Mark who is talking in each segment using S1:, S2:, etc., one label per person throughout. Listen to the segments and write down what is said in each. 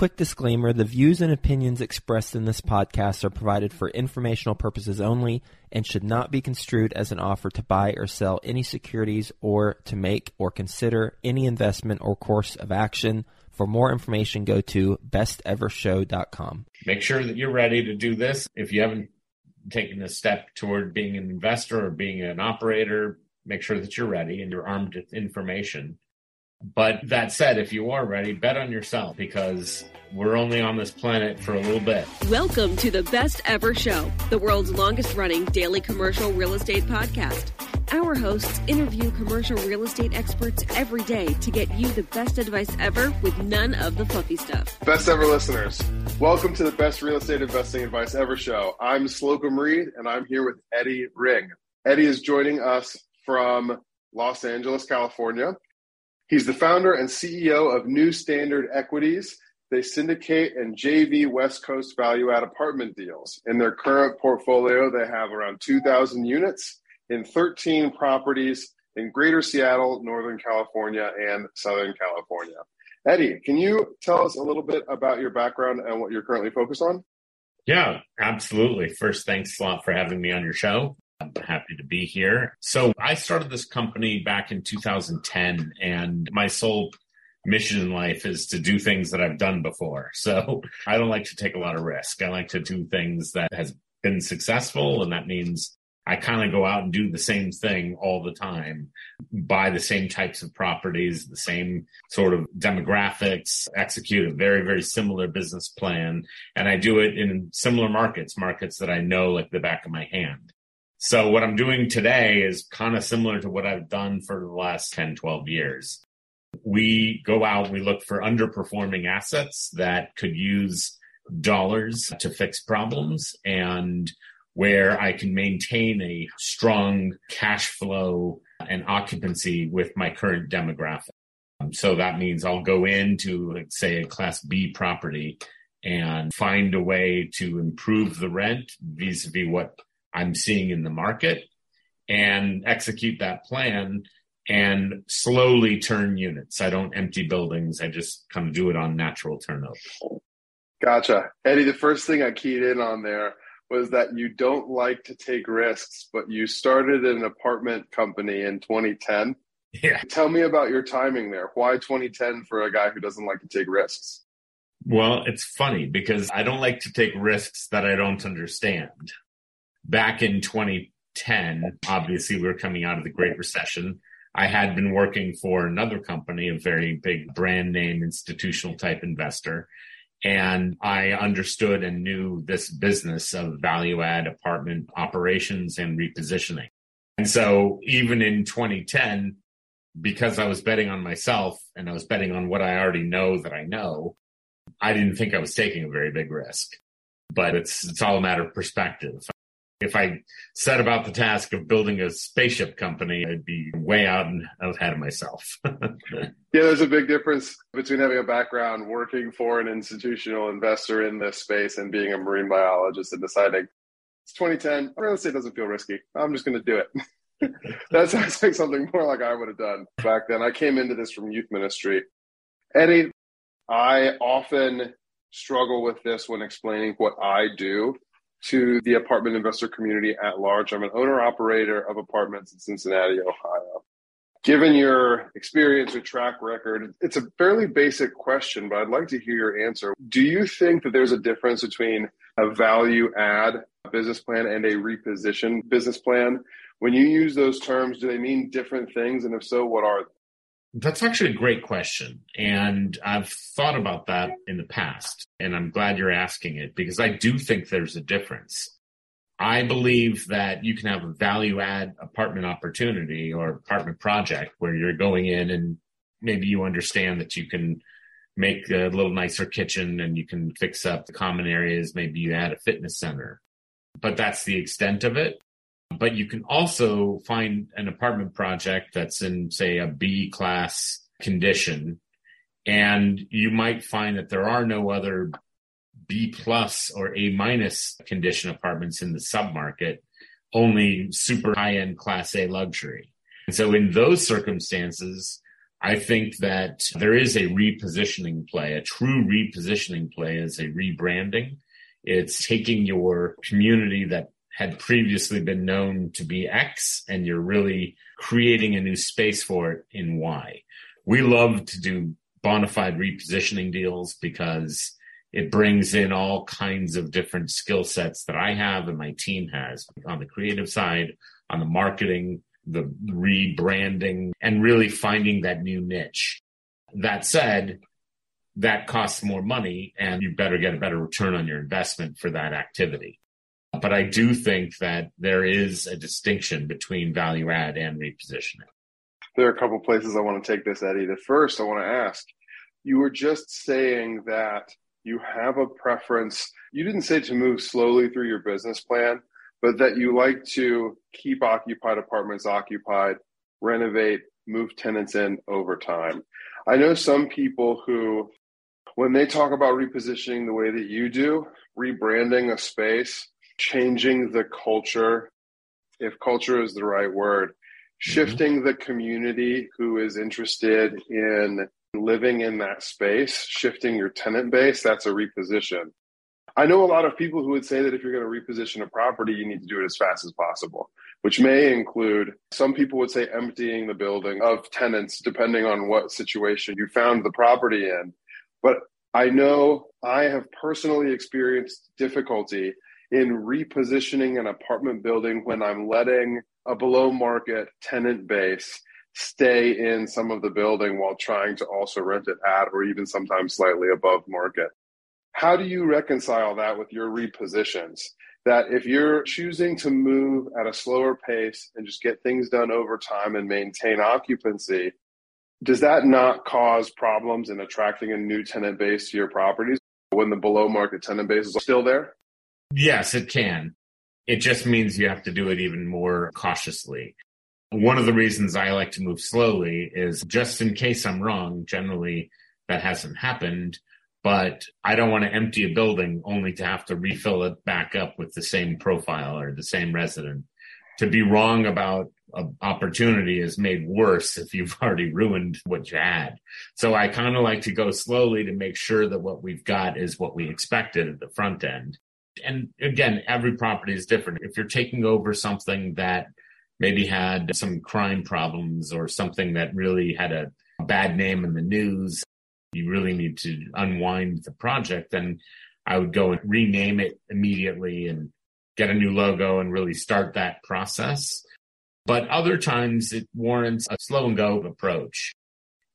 S1: Quick disclaimer the views and opinions expressed in this podcast are provided for informational purposes only and should not be construed as an offer to buy or sell any securities or to make or consider any investment or course of action. For more information, go to bestevershow.com.
S2: Make sure that you're ready to do this. If you haven't taken a step toward being an investor or being an operator, make sure that you're ready and you're armed with information but that said, if you are ready, bet on yourself because we're only on this planet for a little bit.
S3: Welcome to the Best Ever Show, the world's longest running daily commercial real estate podcast. Our hosts interview commercial real estate experts every day to get you the best advice ever with none of the fluffy stuff.
S4: Best ever listeners, welcome to the Best Real Estate Investing Advice Ever Show. I'm Slocomb Reed and I'm here with Eddie Ring. Eddie is joining us from Los Angeles, California. He's the founder and CEO of New Standard Equities. They syndicate and JV West Coast value add apartment deals. In their current portfolio, they have around 2,000 units in 13 properties in Greater Seattle, Northern California, and Southern California. Eddie, can you tell us a little bit about your background and what you're currently focused on?
S2: Yeah, absolutely. First, thanks a lot for having me on your show. I'm happy to be here. So I started this company back in 2010 and my sole mission in life is to do things that I've done before. So I don't like to take a lot of risk. I like to do things that has been successful and that means I kind of go out and do the same thing all the time, buy the same types of properties, the same sort of demographics, execute a very, very similar business plan. And I do it in similar markets, markets that I know like the back of my hand. So what I'm doing today is kind of similar to what I've done for the last 10, 12 years. We go out, we look for underperforming assets that could use dollars to fix problems and where I can maintain a strong cash flow and occupancy with my current demographic. Um, so that means I'll go into, say, a class B property and find a way to improve the rent vis a vis what I'm seeing in the market and execute that plan and slowly turn units. I don't empty buildings. I just kind of do it on natural turnover.
S4: Gotcha. Eddie, the first thing I keyed in on there was that you don't like to take risks, but you started an apartment company in 2010.
S2: Yeah.
S4: Tell me about your timing there. Why 2010 for a guy who doesn't like to take risks?
S2: Well, it's funny because I don't like to take risks that I don't understand. Back in 2010, obviously, we were coming out of the Great Recession. I had been working for another company, a very big brand name institutional type investor. And I understood and knew this business of value add apartment operations and repositioning. And so even in 2010, because I was betting on myself and I was betting on what I already know that I know, I didn't think I was taking a very big risk. But it's it's all a matter of perspective. If I set about the task of building a spaceship company, I'd be way out ahead of myself.
S4: yeah, there's a big difference between having a background working for an institutional investor in this space and being a marine biologist and deciding it's 2010, real estate doesn't feel risky. I'm just going to do it. that sounds like something more like I would have done back then. I came into this from youth ministry. Eddie, I often struggle with this when explaining what I do to the apartment investor community at large. I'm an owner operator of apartments in Cincinnati, Ohio. Given your experience or track record, it's a fairly basic question, but I'd like to hear your answer. Do you think that there's a difference between a value add business plan and a reposition business plan? When you use those terms, do they mean different things? And if so, what are they?
S2: That's actually a great question. And I've thought about that in the past. And I'm glad you're asking it because I do think there's a difference. I believe that you can have a value add apartment opportunity or apartment project where you're going in and maybe you understand that you can make a little nicer kitchen and you can fix up the common areas. Maybe you add a fitness center, but that's the extent of it. But you can also find an apartment project that's in, say, a B class condition. And you might find that there are no other B plus or A minus condition apartments in the submarket, only super high end class A luxury. And so in those circumstances, I think that there is a repositioning play. A true repositioning play is a rebranding. It's taking your community that had previously been known to be X and you're really creating a new space for it in Y. We love to do bona fide repositioning deals because it brings in all kinds of different skill sets that I have and my team has on the creative side, on the marketing, the rebranding, and really finding that new niche. That said, that costs more money and you better get a better return on your investment for that activity. But I do think that there is a distinction between value add and repositioning.
S4: There are a couple places I want to take this, Eddie. The first I want to ask you were just saying that you have a preference. You didn't say to move slowly through your business plan, but that you like to keep occupied apartments occupied, renovate, move tenants in over time. I know some people who, when they talk about repositioning the way that you do, rebranding a space, changing the culture, if culture is the right word, mm-hmm. shifting the community who is interested in living in that space, shifting your tenant base, that's a reposition. I know a lot of people who would say that if you're going to reposition a property, you need to do it as fast as possible, which may include some people would say emptying the building of tenants, depending on what situation you found the property in. But I know I have personally experienced difficulty in repositioning an apartment building when I'm letting a below market tenant base stay in some of the building while trying to also rent it at or even sometimes slightly above market. How do you reconcile that with your repositions? That if you're choosing to move at a slower pace and just get things done over time and maintain occupancy, does that not cause problems in attracting a new tenant base to your properties when the below market tenant base is still there?
S2: Yes, it can. It just means you have to do it even more cautiously. One of the reasons I like to move slowly is just in case I'm wrong. Generally, that hasn't happened, but I don't want to empty a building only to have to refill it back up with the same profile or the same resident. To be wrong about an opportunity is made worse if you've already ruined what you had. So I kind of like to go slowly to make sure that what we've got is what we expected at the front end. And again, every property is different. If you're taking over something that maybe had some crime problems or something that really had a bad name in the news, you really need to unwind the project, then I would go and rename it immediately and get a new logo and really start that process. But other times it warrants a slow and go approach.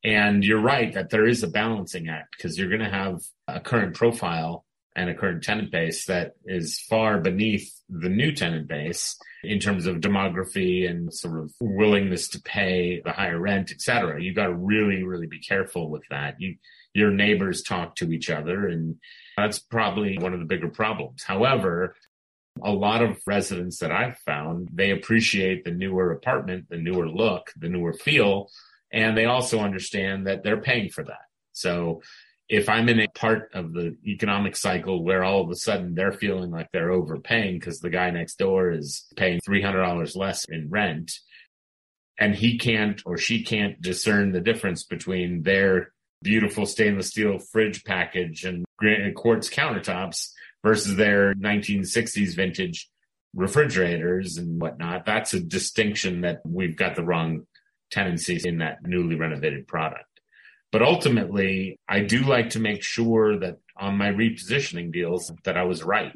S2: And you're right that there is a balancing act because you're going to have a current profile and a current tenant base that is far beneath the new tenant base in terms of demography and sort of willingness to pay the higher rent, et cetera. You got to really, really be careful with that. You, your neighbors talk to each other and that's probably one of the bigger problems. However, a lot of residents that I've found, they appreciate the newer apartment, the newer look, the newer feel, and they also understand that they're paying for that. So if I'm in a part of the economic cycle where all of a sudden they're feeling like they're overpaying because the guy next door is paying $300 less in rent and he can't or she can't discern the difference between their beautiful stainless steel fridge package and quartz countertops versus their 1960s vintage refrigerators and whatnot. That's a distinction that we've got the wrong tendencies in that newly renovated product. But ultimately, I do like to make sure that on my repositioning deals that I was right.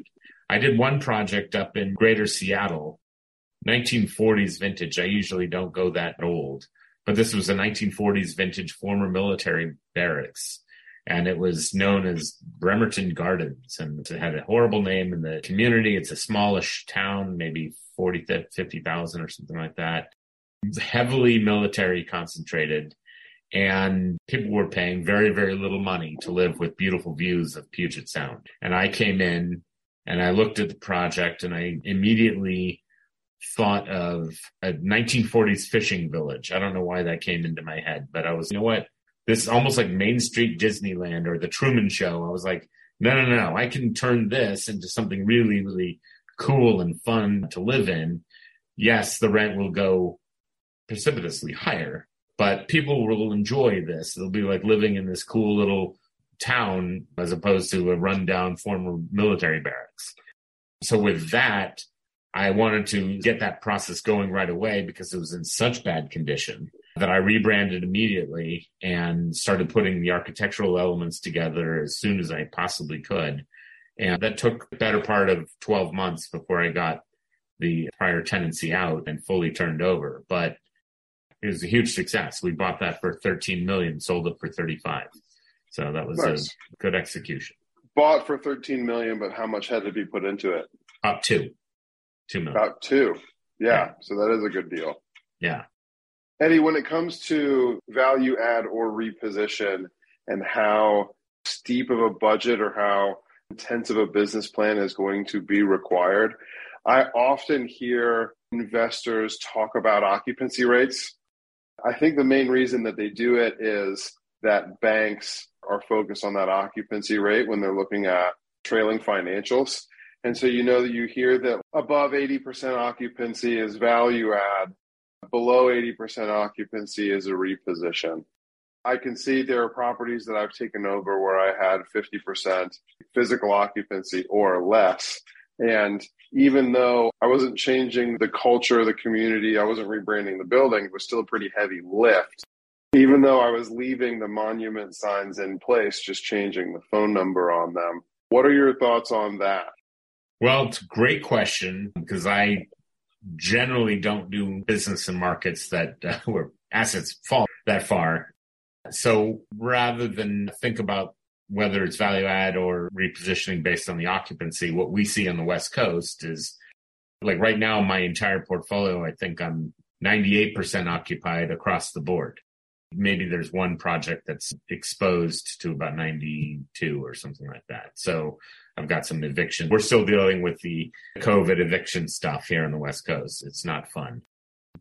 S2: I did one project up in greater Seattle, 1940s vintage. I usually don't go that old, but this was a 1940s vintage former military barracks. And it was known as Bremerton Gardens and it had a horrible name in the community. It's a smallish town, maybe 40, 50,000 or something like that. Heavily military concentrated and people were paying very, very little money to live with beautiful views of Puget Sound. And I came in and I looked at the project and I immediately thought of a 1940s fishing village. I don't know why that came into my head, but I was, you know what? This is almost like Main Street Disneyland or the Truman Show. I was like, no, no, no, I can turn this into something really, really cool and fun to live in. Yes, the rent will go precipitously higher, but people will enjoy this. They'll be like living in this cool little town as opposed to a rundown former military barracks. So with that, I wanted to get that process going right away because it was in such bad condition that I rebranded immediately and started putting the architectural elements together as soon as I possibly could. And that took the better part of 12 months before I got the prior tenancy out and fully turned over. But it was a huge success. We bought that for 13 million, sold it for 35. So that was nice. a good execution.
S4: Bought for 13 million, but how much had to be put into it?
S2: Up two. Two million.
S4: About two. Yeah. yeah. So that is a good deal.
S2: Yeah.
S4: Eddie, when it comes to value add or reposition and how steep of a budget or how intensive a business plan is going to be required, I often hear investors talk about occupancy rates I think the main reason that they do it is that banks are focused on that occupancy rate when they're looking at trailing financials. And so you know that you hear that above 80% occupancy is value add, below 80% occupancy is a reposition. I can see there are properties that I've taken over where I had 50% physical occupancy or less. And even though I wasn't changing the culture of the community, I wasn't rebranding the building, it was still a pretty heavy lift. Even though I was leaving the monument signs in place, just changing the phone number on them. What are your thoughts on that?
S2: Well, it's a great question because I generally don't do business in markets that uh, where assets fall that far. So rather than think about whether it's value add or repositioning based on the occupancy, what we see on the West Coast is like right now, my entire portfolio, I think I'm 98% occupied across the board. Maybe there's one project that's exposed to about 92 or something like that. So I've got some eviction. We're still dealing with the COVID eviction stuff here on the West Coast. It's not fun.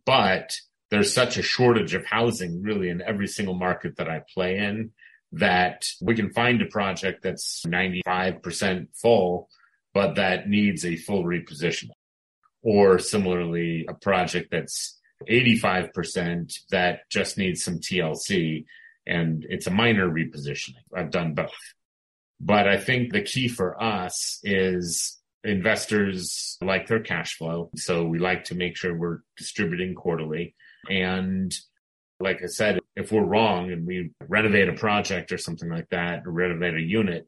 S2: But there's such a shortage of housing really in every single market that I play in that we can find a project that's 95% full, but that needs a full repositioning. Or similarly, a project that's 85% that just needs some TLC and it's a minor repositioning. I've done both. But I think the key for us is investors like their cash flow. So we like to make sure we're distributing quarterly. And Like I said, if we're wrong and we renovate a project or something like that, or renovate a unit,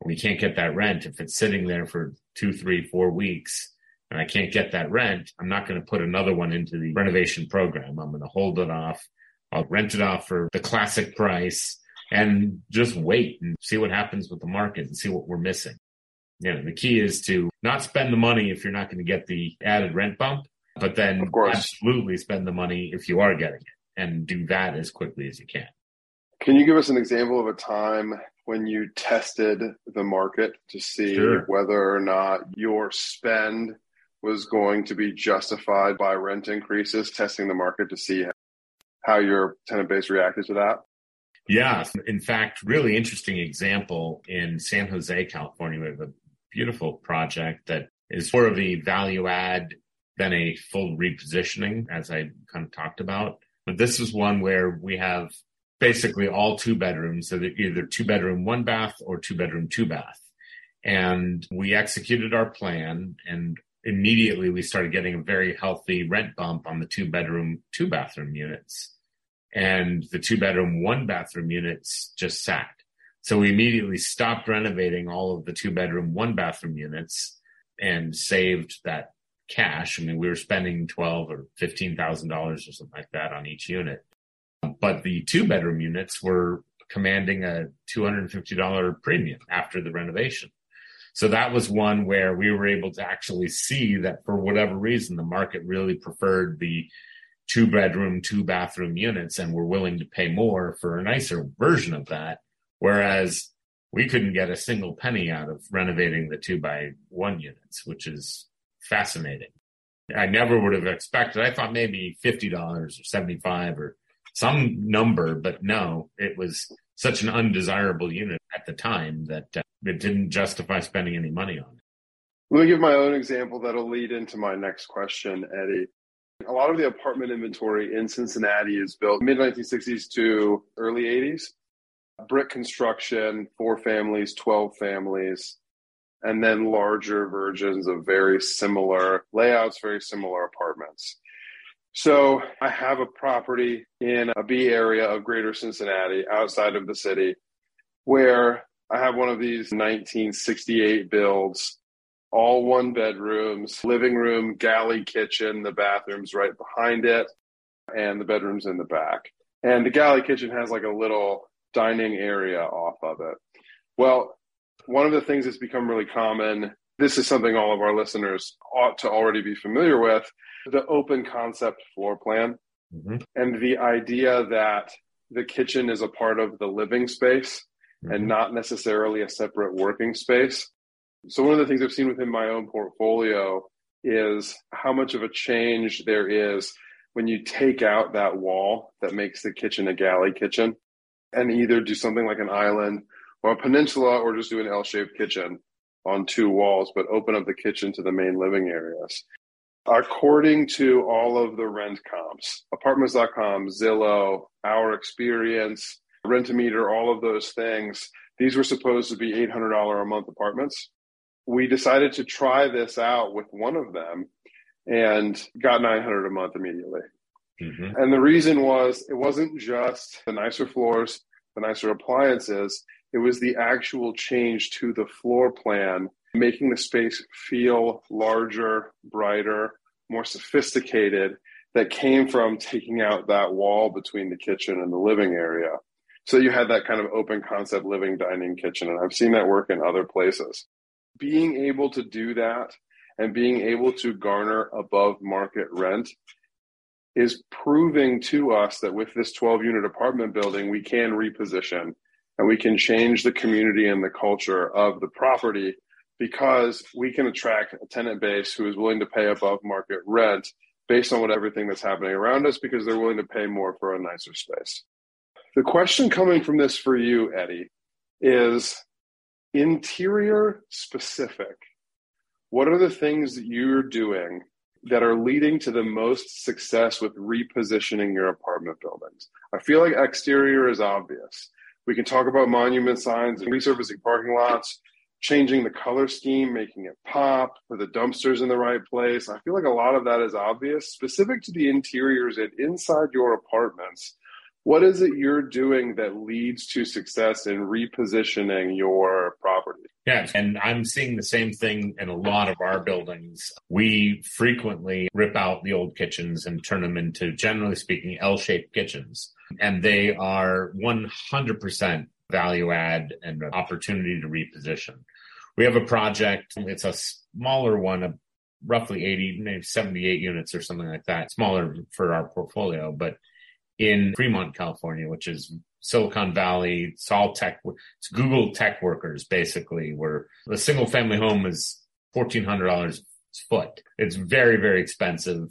S2: and we can't get that rent, if it's sitting there for two, three, four weeks, and I can't get that rent, I'm not going to put another one into the renovation program. I'm going to hold it off. I'll rent it off for the classic price and just wait and see what happens with the market and see what we're missing. You know, the key is to not spend the money if you're not going to get the added rent bump, but then absolutely spend the money if you are getting it and do that as quickly as you can.
S4: Can you give us an example of a time when you tested the market to see sure. whether or not your spend was going to be justified by rent increases, testing the market to see how your tenant base reacted to that?
S2: Yeah. In fact, really interesting example in San Jose, California. We have a beautiful project that is more of a value add than a full repositioning, as I kind of talked about. But this is one where we have basically all two bedrooms, so either two bedroom, one bath or two bedroom, two bath. And we executed our plan and immediately we started getting a very healthy rent bump on the two bedroom, two bathroom units. And the two bedroom, one bathroom units just sat. So we immediately stopped renovating all of the two bedroom, one bathroom units and saved that cash. I mean, we were spending twelve or fifteen thousand dollars or something like that on each unit. But the two bedroom units were commanding a two hundred and fifty dollar premium after the renovation. So that was one where we were able to actually see that for whatever reason, the market really preferred the two bedroom, two bathroom units and were willing to pay more for a nicer version of that. Whereas we couldn't get a single penny out of renovating the two by one units, which is fascinating. I never would have expected. I thought maybe fifty dollars or seventy five or some number, but no, it was such an undesirable unit at the time that uh, it didn't justify spending any money on. it.
S4: Let me give my own example that'll lead into my next question, Eddie. A lot of the apartment inventory in Cincinnati is built mid 1960s to early 80s. Brick construction, four families, 12 families and then larger versions of very similar layouts, very similar apartments. So I have a property in a B area of greater Cincinnati outside of the city where I have one of these 1968 builds, all one bedrooms, living room, galley kitchen, the bathroom's right behind it, and the bedroom's in the back. And the galley kitchen has like a little dining area off of it. Well, one of the things that's become really common, this is something all of our listeners ought to already be familiar with the open concept floor plan mm-hmm. and the idea that the kitchen is a part of the living space mm-hmm. and not necessarily a separate working space. So, one of the things I've seen within my own portfolio is how much of a change there is when you take out that wall that makes the kitchen a galley kitchen and either do something like an island or a peninsula or just do an L-shaped kitchen on two walls, but open up the kitchen to the main living areas. According to all of the rent comps, apartments.com, Zillow, our experience, Rentometer, all of those things, these were supposed to be $800 a month apartments. We decided to try this out with one of them and got 900 a month immediately. Mm-hmm. And the reason was it wasn't just the nicer floors, the nicer appliances, it was the actual change to the floor plan, making the space feel larger, brighter, more sophisticated that came from taking out that wall between the kitchen and the living area. So you had that kind of open concept living dining kitchen. And I've seen that work in other places. Being able to do that and being able to garner above market rent is proving to us that with this 12 unit apartment building, we can reposition and we can change the community and the culture of the property because we can attract a tenant base who is willing to pay above market rent based on what everything that's happening around us because they're willing to pay more for a nicer space. The question coming from this for you, Eddie, is interior specific. What are the things that you're doing that are leading to the most success with repositioning your apartment buildings? I feel like exterior is obvious. We can talk about monument signs and resurfacing parking lots, changing the color scheme, making it pop, put the dumpsters in the right place. I feel like a lot of that is obvious. Specific to the interiors and inside your apartments, What is it you're doing that leads to success in repositioning your property?
S2: Yeah, and I'm seeing the same thing in a lot of our buildings. We frequently rip out the old kitchens and turn them into, generally speaking, L shaped kitchens. And they are 100% value add and opportunity to reposition. We have a project, it's a smaller one, roughly 80, maybe 78 units or something like that, smaller for our portfolio, but in Fremont, California, which is Silicon Valley, it's all tech, it's Google tech workers basically, where a single family home is $1,400 a foot. It's very, very expensive.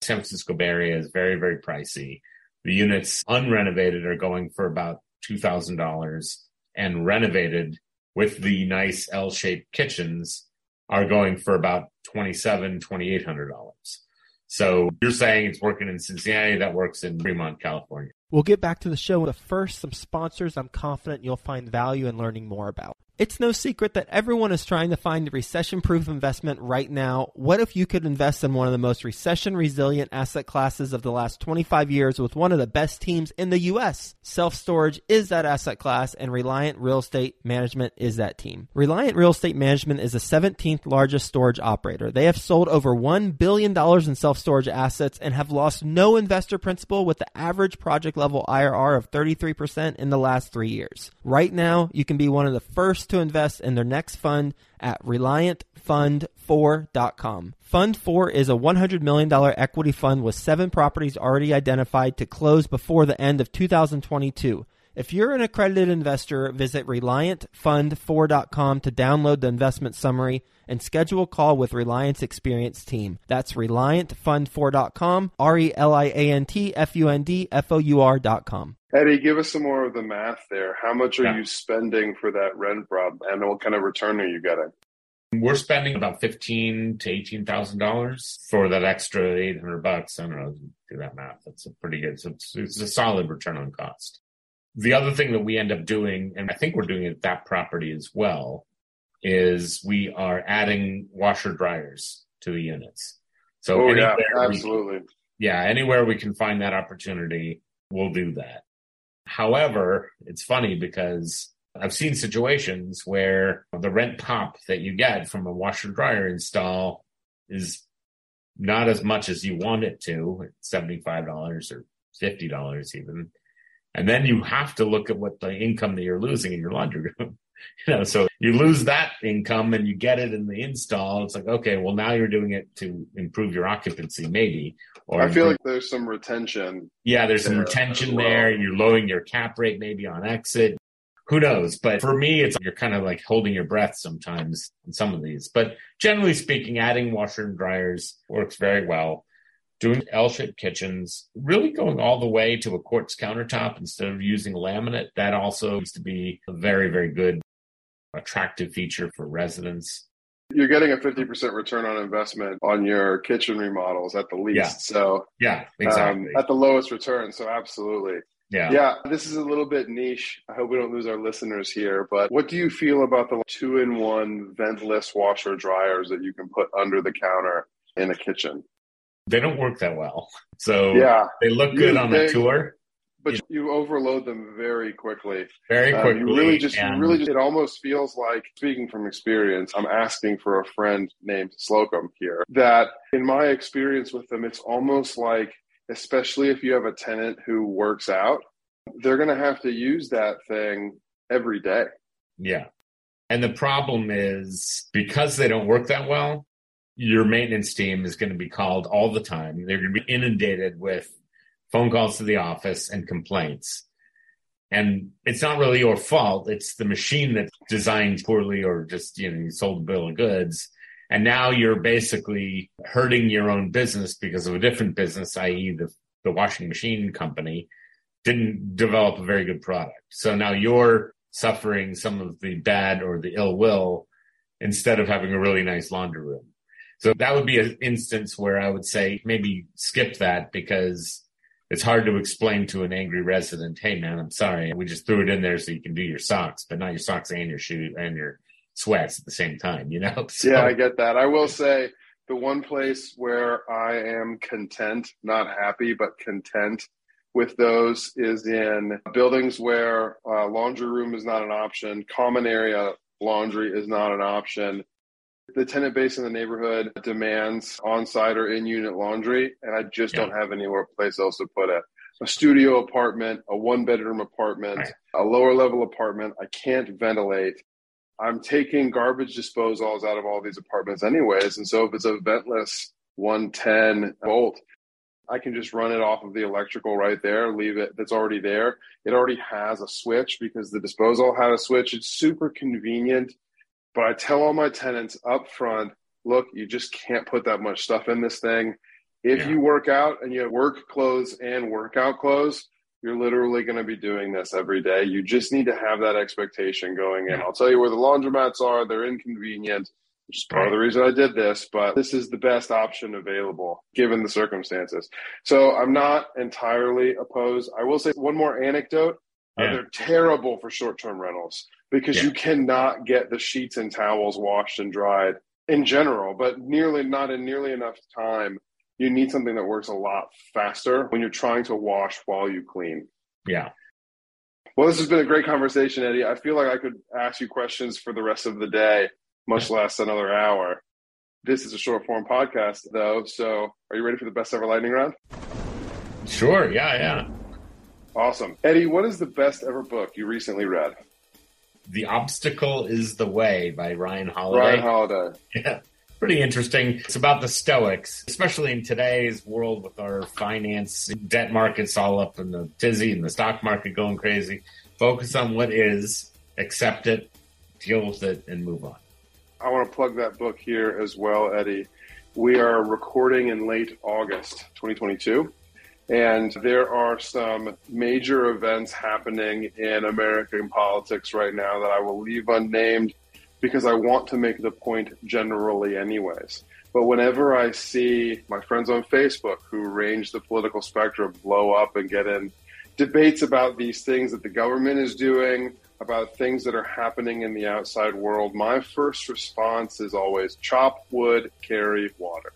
S2: San Francisco Bay Area is very, very pricey. The units unrenovated are going for about $2,000 and renovated with the nice L-shaped kitchens are going for about $2,700, $2,800. So you're saying it's working in Cincinnati, that works in Fremont, California.
S1: We'll get back to the show, but first, some sponsors I'm confident you'll find value in learning more about. It's no secret that everyone is trying to find a recession proof investment right now. What if you could invest in one of the most recession resilient asset classes of the last 25 years with one of the best teams in the U.S.? Self storage is that asset class, and Reliant Real Estate Management is that team. Reliant Real Estate Management is the 17th largest storage operator. They have sold over $1 billion in self storage assets and have lost no investor principal with the average project level IRR of 33% in the last three years. Right now, you can be one of the first to invest in their next fund at ReliantFund4.com. Fund 4 is a $100 million equity fund with seven properties already identified to close before the end of 2022. If you're an accredited investor, visit ReliantFund4.com to download the investment summary and schedule a call with Reliant's experienced team. That's ReliantFund4.com, R E L I A N T F U N D F O U R.com.
S4: Eddie, give us some more of the math there. How much are
S2: Yeah.
S4: you spending for that rent, Rob? And what kind of return are you getting?
S2: We're spending about fifteen to eighteen thousand dollars for that extra eight hundred bucks. I don't know, do that math. That's a pretty good. So it's, it's a solid return on cost. The other thing that we end up doing, and I think we're doing it at that property as well, is we are adding washer dryers to the units. So
S4: oh, yeah,
S2: anywhere we-
S4: absolutely.
S2: yeah, anywhere we can find that opportunity, we'll do that. However, it's funny because I've seen situations where the rent pop that you get from a washer dryer install is not as much as you want it to, $75 or $50 even. And then you have to look at what the income that you're losing in your laundry room. You know, so you lose that income and you get it in the install. It's like, okay, well now you're doing it to improve your occupancy, maybe.
S4: I feel like there's some retention.
S2: yeah, there's some retention
S4: well.
S2: there. You're lowering your cap rate maybe on exit. Who knows? But for me, it's you're kind of like holding your breath sometimes in some of these. But generally speaking, adding washer and dryers works very well. Doing L-shaped kitchens, really going all the way to a quartz countertop instead of using laminate. That also used to be a very, very good, attractive feature for residents.
S4: You're getting a 50% return on investment on your kitchen remodels at the least.
S2: Yeah.
S4: So,
S2: Yeah,
S4: um, at the lowest return. So, absolutely.
S2: yeah.
S4: Yeah, this is a little bit niche. I hope we don't lose our listeners here. But what do you feel about the two in one ventless washer dryers that you can put under the counter in a kitchen?
S2: They don't work that well. So
S4: Yeah,
S2: they look good
S4: You-
S2: on
S4: they-
S2: a tour
S4: but you overload them very quickly.
S2: very
S4: Um,
S2: quickly.
S4: you really just, you
S2: and-
S4: really just, it almost feels like, speaking from experience, I'm asking for a friend named Slocomb here, that in my experience with them, it's almost like, especially if you have a tenant who works out, they're going to have to use that thing every day.
S2: Yeah. And the problem is because they don't work that well, your maintenance team is going to be called all the time. They're going to be inundated with phone calls to the office and complaints. And it's not really your fault. It's the machine that's designed poorly or just, you know, sold a bill of goods. And now you're basically hurting your own business because of a different business, i.e. the, the washing machine company didn't develop a very good product. So now you're suffering some of the bad or the ill will instead of having a really nice laundry room. So that would be an instance where I would say maybe skip that because it's hard to explain to an angry resident, hey man, I'm sorry. We just threw it in there so you can do your socks, but not your socks and your shoes and your sweats at the same time, you know? So,
S4: Yeah, I get that. I will say the one place where I am content, not happy, but content with those is in buildings where uh, laundry room is not an option, common area laundry is not an option. The tenant base in the neighborhood demands on site or in unit laundry, and I just yeah. don't have anywhere place else to put it. A studio apartment, a one bedroom apartment, right. a lower level apartment. I can't ventilate. I'm taking garbage disposals out of all these apartments, anyways. And so if it's a ventless 110 volt, I can just run it off of the electrical right there, leave it that's already there. It already has a switch because the disposal had a switch. It's super convenient. But I tell all my tenants up front, look, you just can't put that much stuff in this thing. If yeah. you work out and you have work clothes and workout clothes, you're literally going to be doing this every day. You just need to have that expectation going in. I'll tell you where the laundromats are. They're inconvenient which is part of the reason I did this, but this is the best option available given the circumstances. So I'm not entirely opposed. I will say one more anecdote. Yeah. Uh, they're terrible for short term rentals because yeah. you cannot get the sheets and towels washed and dried in general, but nearly not in nearly enough time. You need something that works a lot faster when you're trying to wash while you clean.
S2: Yeah.
S4: Well, this has been a great conversation, Eddie. I feel like I could ask you questions for the rest of the day much less another hour. This is a short form podcast, though. So, are you ready for the best ever lightning round?
S2: Sure. Yeah. Yeah.
S4: Awesome. Eddie, what is the best ever book you recently read?
S2: The Obstacle is the Way by Ryan Holiday.
S4: Ryan Holiday.
S2: Yeah. Pretty interesting. It's about the Stoics, especially in today's world with our finance debt markets all up in the tizzy and the stock market going crazy. Focus on what is, accept it, deal with it, and move on.
S4: I want to plug that book here as well, Eddie. We are recording in late August 2022, and there are some major events happening in American politics right now that I will leave unnamed because I want to make the point generally, anyways. But whenever I see my friends on Facebook who range the political spectrum blow up and get in debates about these things that the government is doing, about things that are happening in the outside world, my first response is always chop wood, carry water.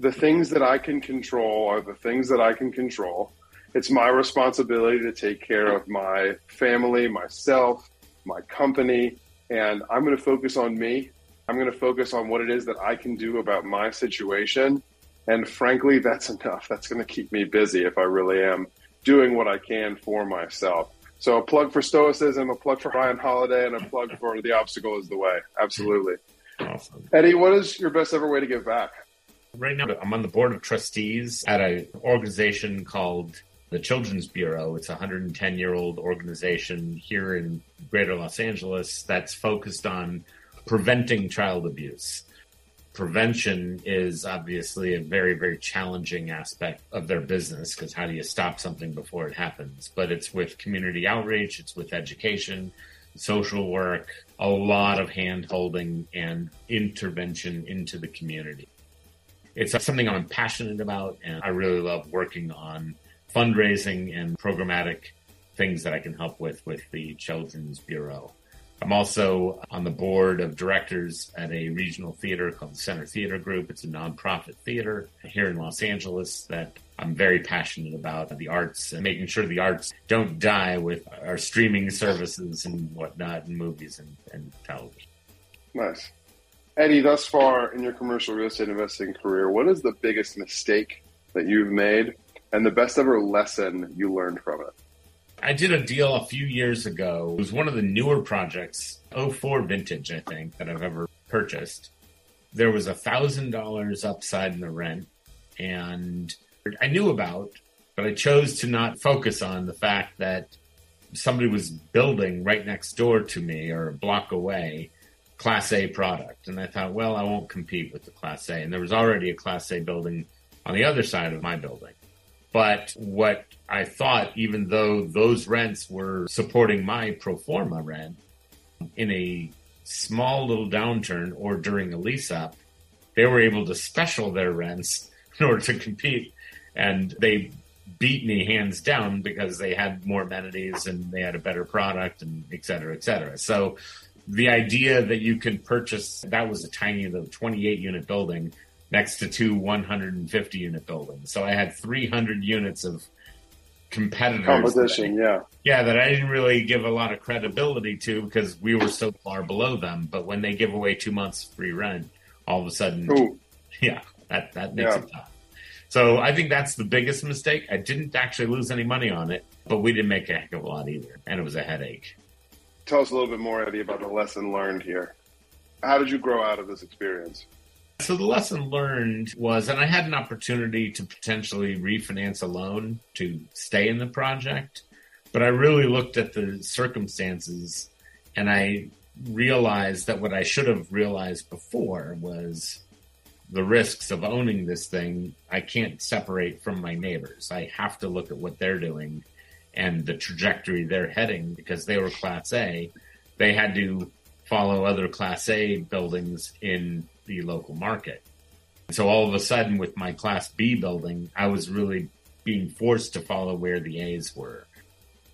S4: The things that I can control are the things that I can control. It's my responsibility to take care of my family, myself, my company, and I'm going to focus on me. I'm going to focus on what it is that I can do about my situation. And frankly, that's enough. That's going to keep me busy if I really am doing what I can for myself. So a plug for Stoicism, a plug for Ryan Holiday, and a plug for The Obstacle is the Way. Absolutely. Awesome. Eddie, what is your best ever way to give back?
S2: Right now, I'm on the board of trustees at an organization called the Children's Bureau. It's a 110 year old organization here in greater Los Angeles that's focused on preventing child abuse prevention is obviously a very, very challenging aspect of their business because how do you stop something before it happens? But it's with community outreach, it's with education, social work, a lot of hand holding and intervention into the community. It's something I'm passionate about, and I really love working on fundraising and programmatic things that I can help with with the Children's Bureau. I'm also on the board of directors at a regional theater called the Center Theater Group. It's a nonprofit theater here in Los Angeles that I'm very passionate about the arts and making sure the arts don't die with our streaming services and whatnot, and movies and, and television.
S4: Nice. Eddie, thus far in your commercial real estate investing career, what is the biggest mistake that you've made and the best ever lesson you learned from it?
S2: I did a deal a few years ago. It was one of the newer projects, 04 vintage, I think, that I've ever purchased. There was a thousand dollars upside in the rent, and I knew about, but I chose to not focus on the fact that somebody was building right next door to me or a block away class A product. And I thought, well, I won't compete with the class A. And there was already a class A building on the other side of my building. But what I thought, even though those rents were supporting my pro forma rent in a small little downturn or during a lease up, they were able to special their rents in order to compete. And they beat me hands down because they had more amenities and they had a better product and et cetera, et cetera. So the idea that you can purchase that was a tiny little 28 unit building next to two 150 unit buildings. So I had 300 units of competitors.
S4: Competition,
S2: I,
S4: yeah.
S2: Yeah, that I didn't really give a lot of credibility to because we were so far below them. But when they give away two months free rent, all of a sudden,
S4: Ooh.
S2: yeah, that, that makes
S4: Yeah.
S2: it tough. So I think that's the biggest mistake. I didn't actually lose any money on it, but we didn't make a heck of a lot either. And it was a headache.
S4: Tell us a little bit more, Eddie, about the lesson learned here. How did you grow out of this experience?
S2: So the lesson learned was, and I had an opportunity to potentially refinance a loan to stay in the project, but I really looked at the circumstances and I realized that what I should have realized before was the risks of owning this thing. I can't separate from my neighbors. I have to look at what they're doing and the trajectory they're heading because they were Class A. They had to follow other Class A buildings in the local market. So all of a sudden, with my Class B building, I was really being forced to follow where the A's were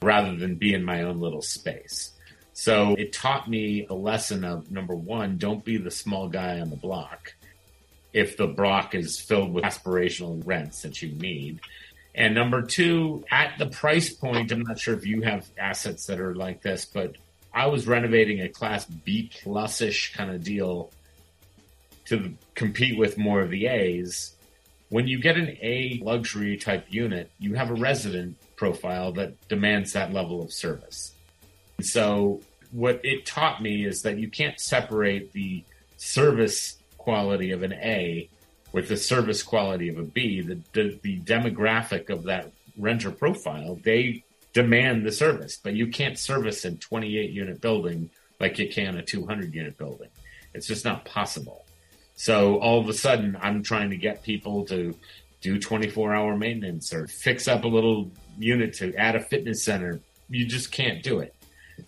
S2: rather than be in my own little space. So it taught me a lesson of number one, don't be the small guy on the block if the block is filled with aspirational rents that you need. And number two, at the price point, I'm not sure if you have assets that are like this, but I was renovating a class B plus ish kind of deal to compete with more of the A's. When you get an A luxury type unit, you have a resident profile that demands that level of service. So what it taught me is that you can't separate the service quality of an A with the service quality of a B. The, the, the demographic of that renter profile, they demand the service, but you can't service a 28 unit building like you can a 200 unit building. It's just not possible. So all of a sudden, I'm trying to get people to do 24 hour maintenance or fix up a little unit to add a fitness center. You just can't do it.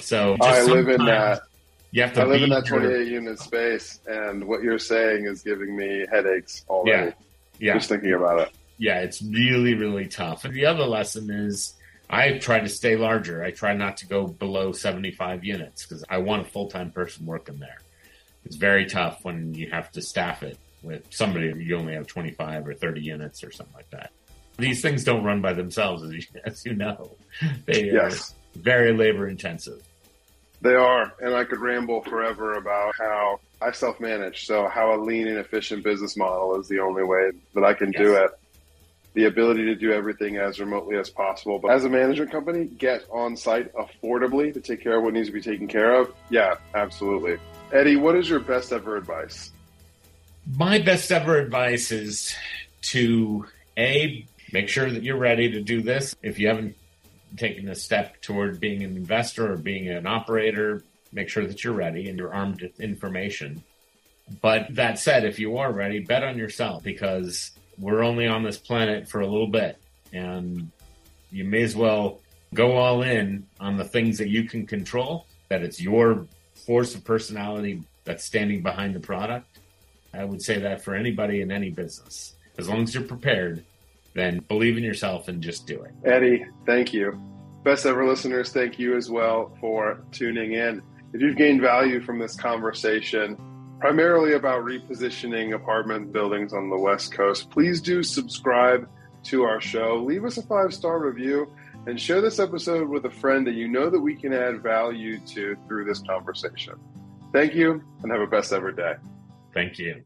S2: So just
S4: I live in that.
S2: You have to
S4: I live in that
S2: your-
S4: 28 unit space, and what you're saying is giving me headaches already.
S2: Yeah.
S4: Just thinking about it.
S2: yeah, it's really, really tough. And the other lesson is I try to stay larger. I try not to go below 75 units because I want a full time person working there. It's very tough when you have to staff it with somebody you only have 25 or 30 units or something like that. These things don't run by themselves, as you, as you know. They
S4: Yes.
S2: are very labor intensive.
S4: They are, and I could ramble forever about how I self manage. So, how a lean and efficient business model is the only way that I can do it. The ability to do everything as remotely as possible. But as a management company, get on site affordably to take care of what needs to be taken care of. Yeah, absolutely. Eddie, what is your best ever advice?
S2: My best ever advice is to A, make sure that you're ready to do this. If you haven't taken a step toward being an investor or being an operator, make sure that you're ready and you're armed with information. But that said, if you are ready, bet on yourself because we're only on this planet for a little bit and you may as well go all in on the things that you can control, that it's your force of personality that's standing behind the product. I would say that for anybody in any business. As long as you're prepared, then believe in yourself and just do it.
S4: Eddie, thank you. Best ever listeners, thank you as well for tuning in. If you've gained value from this conversation, primarily about repositioning apartment buildings on the West Coast, please do subscribe to our show. Leave us a five star review and share this episode with a friend that you know that we can add value to through this conversation. Thank you and have a best ever day.
S2: Thank you.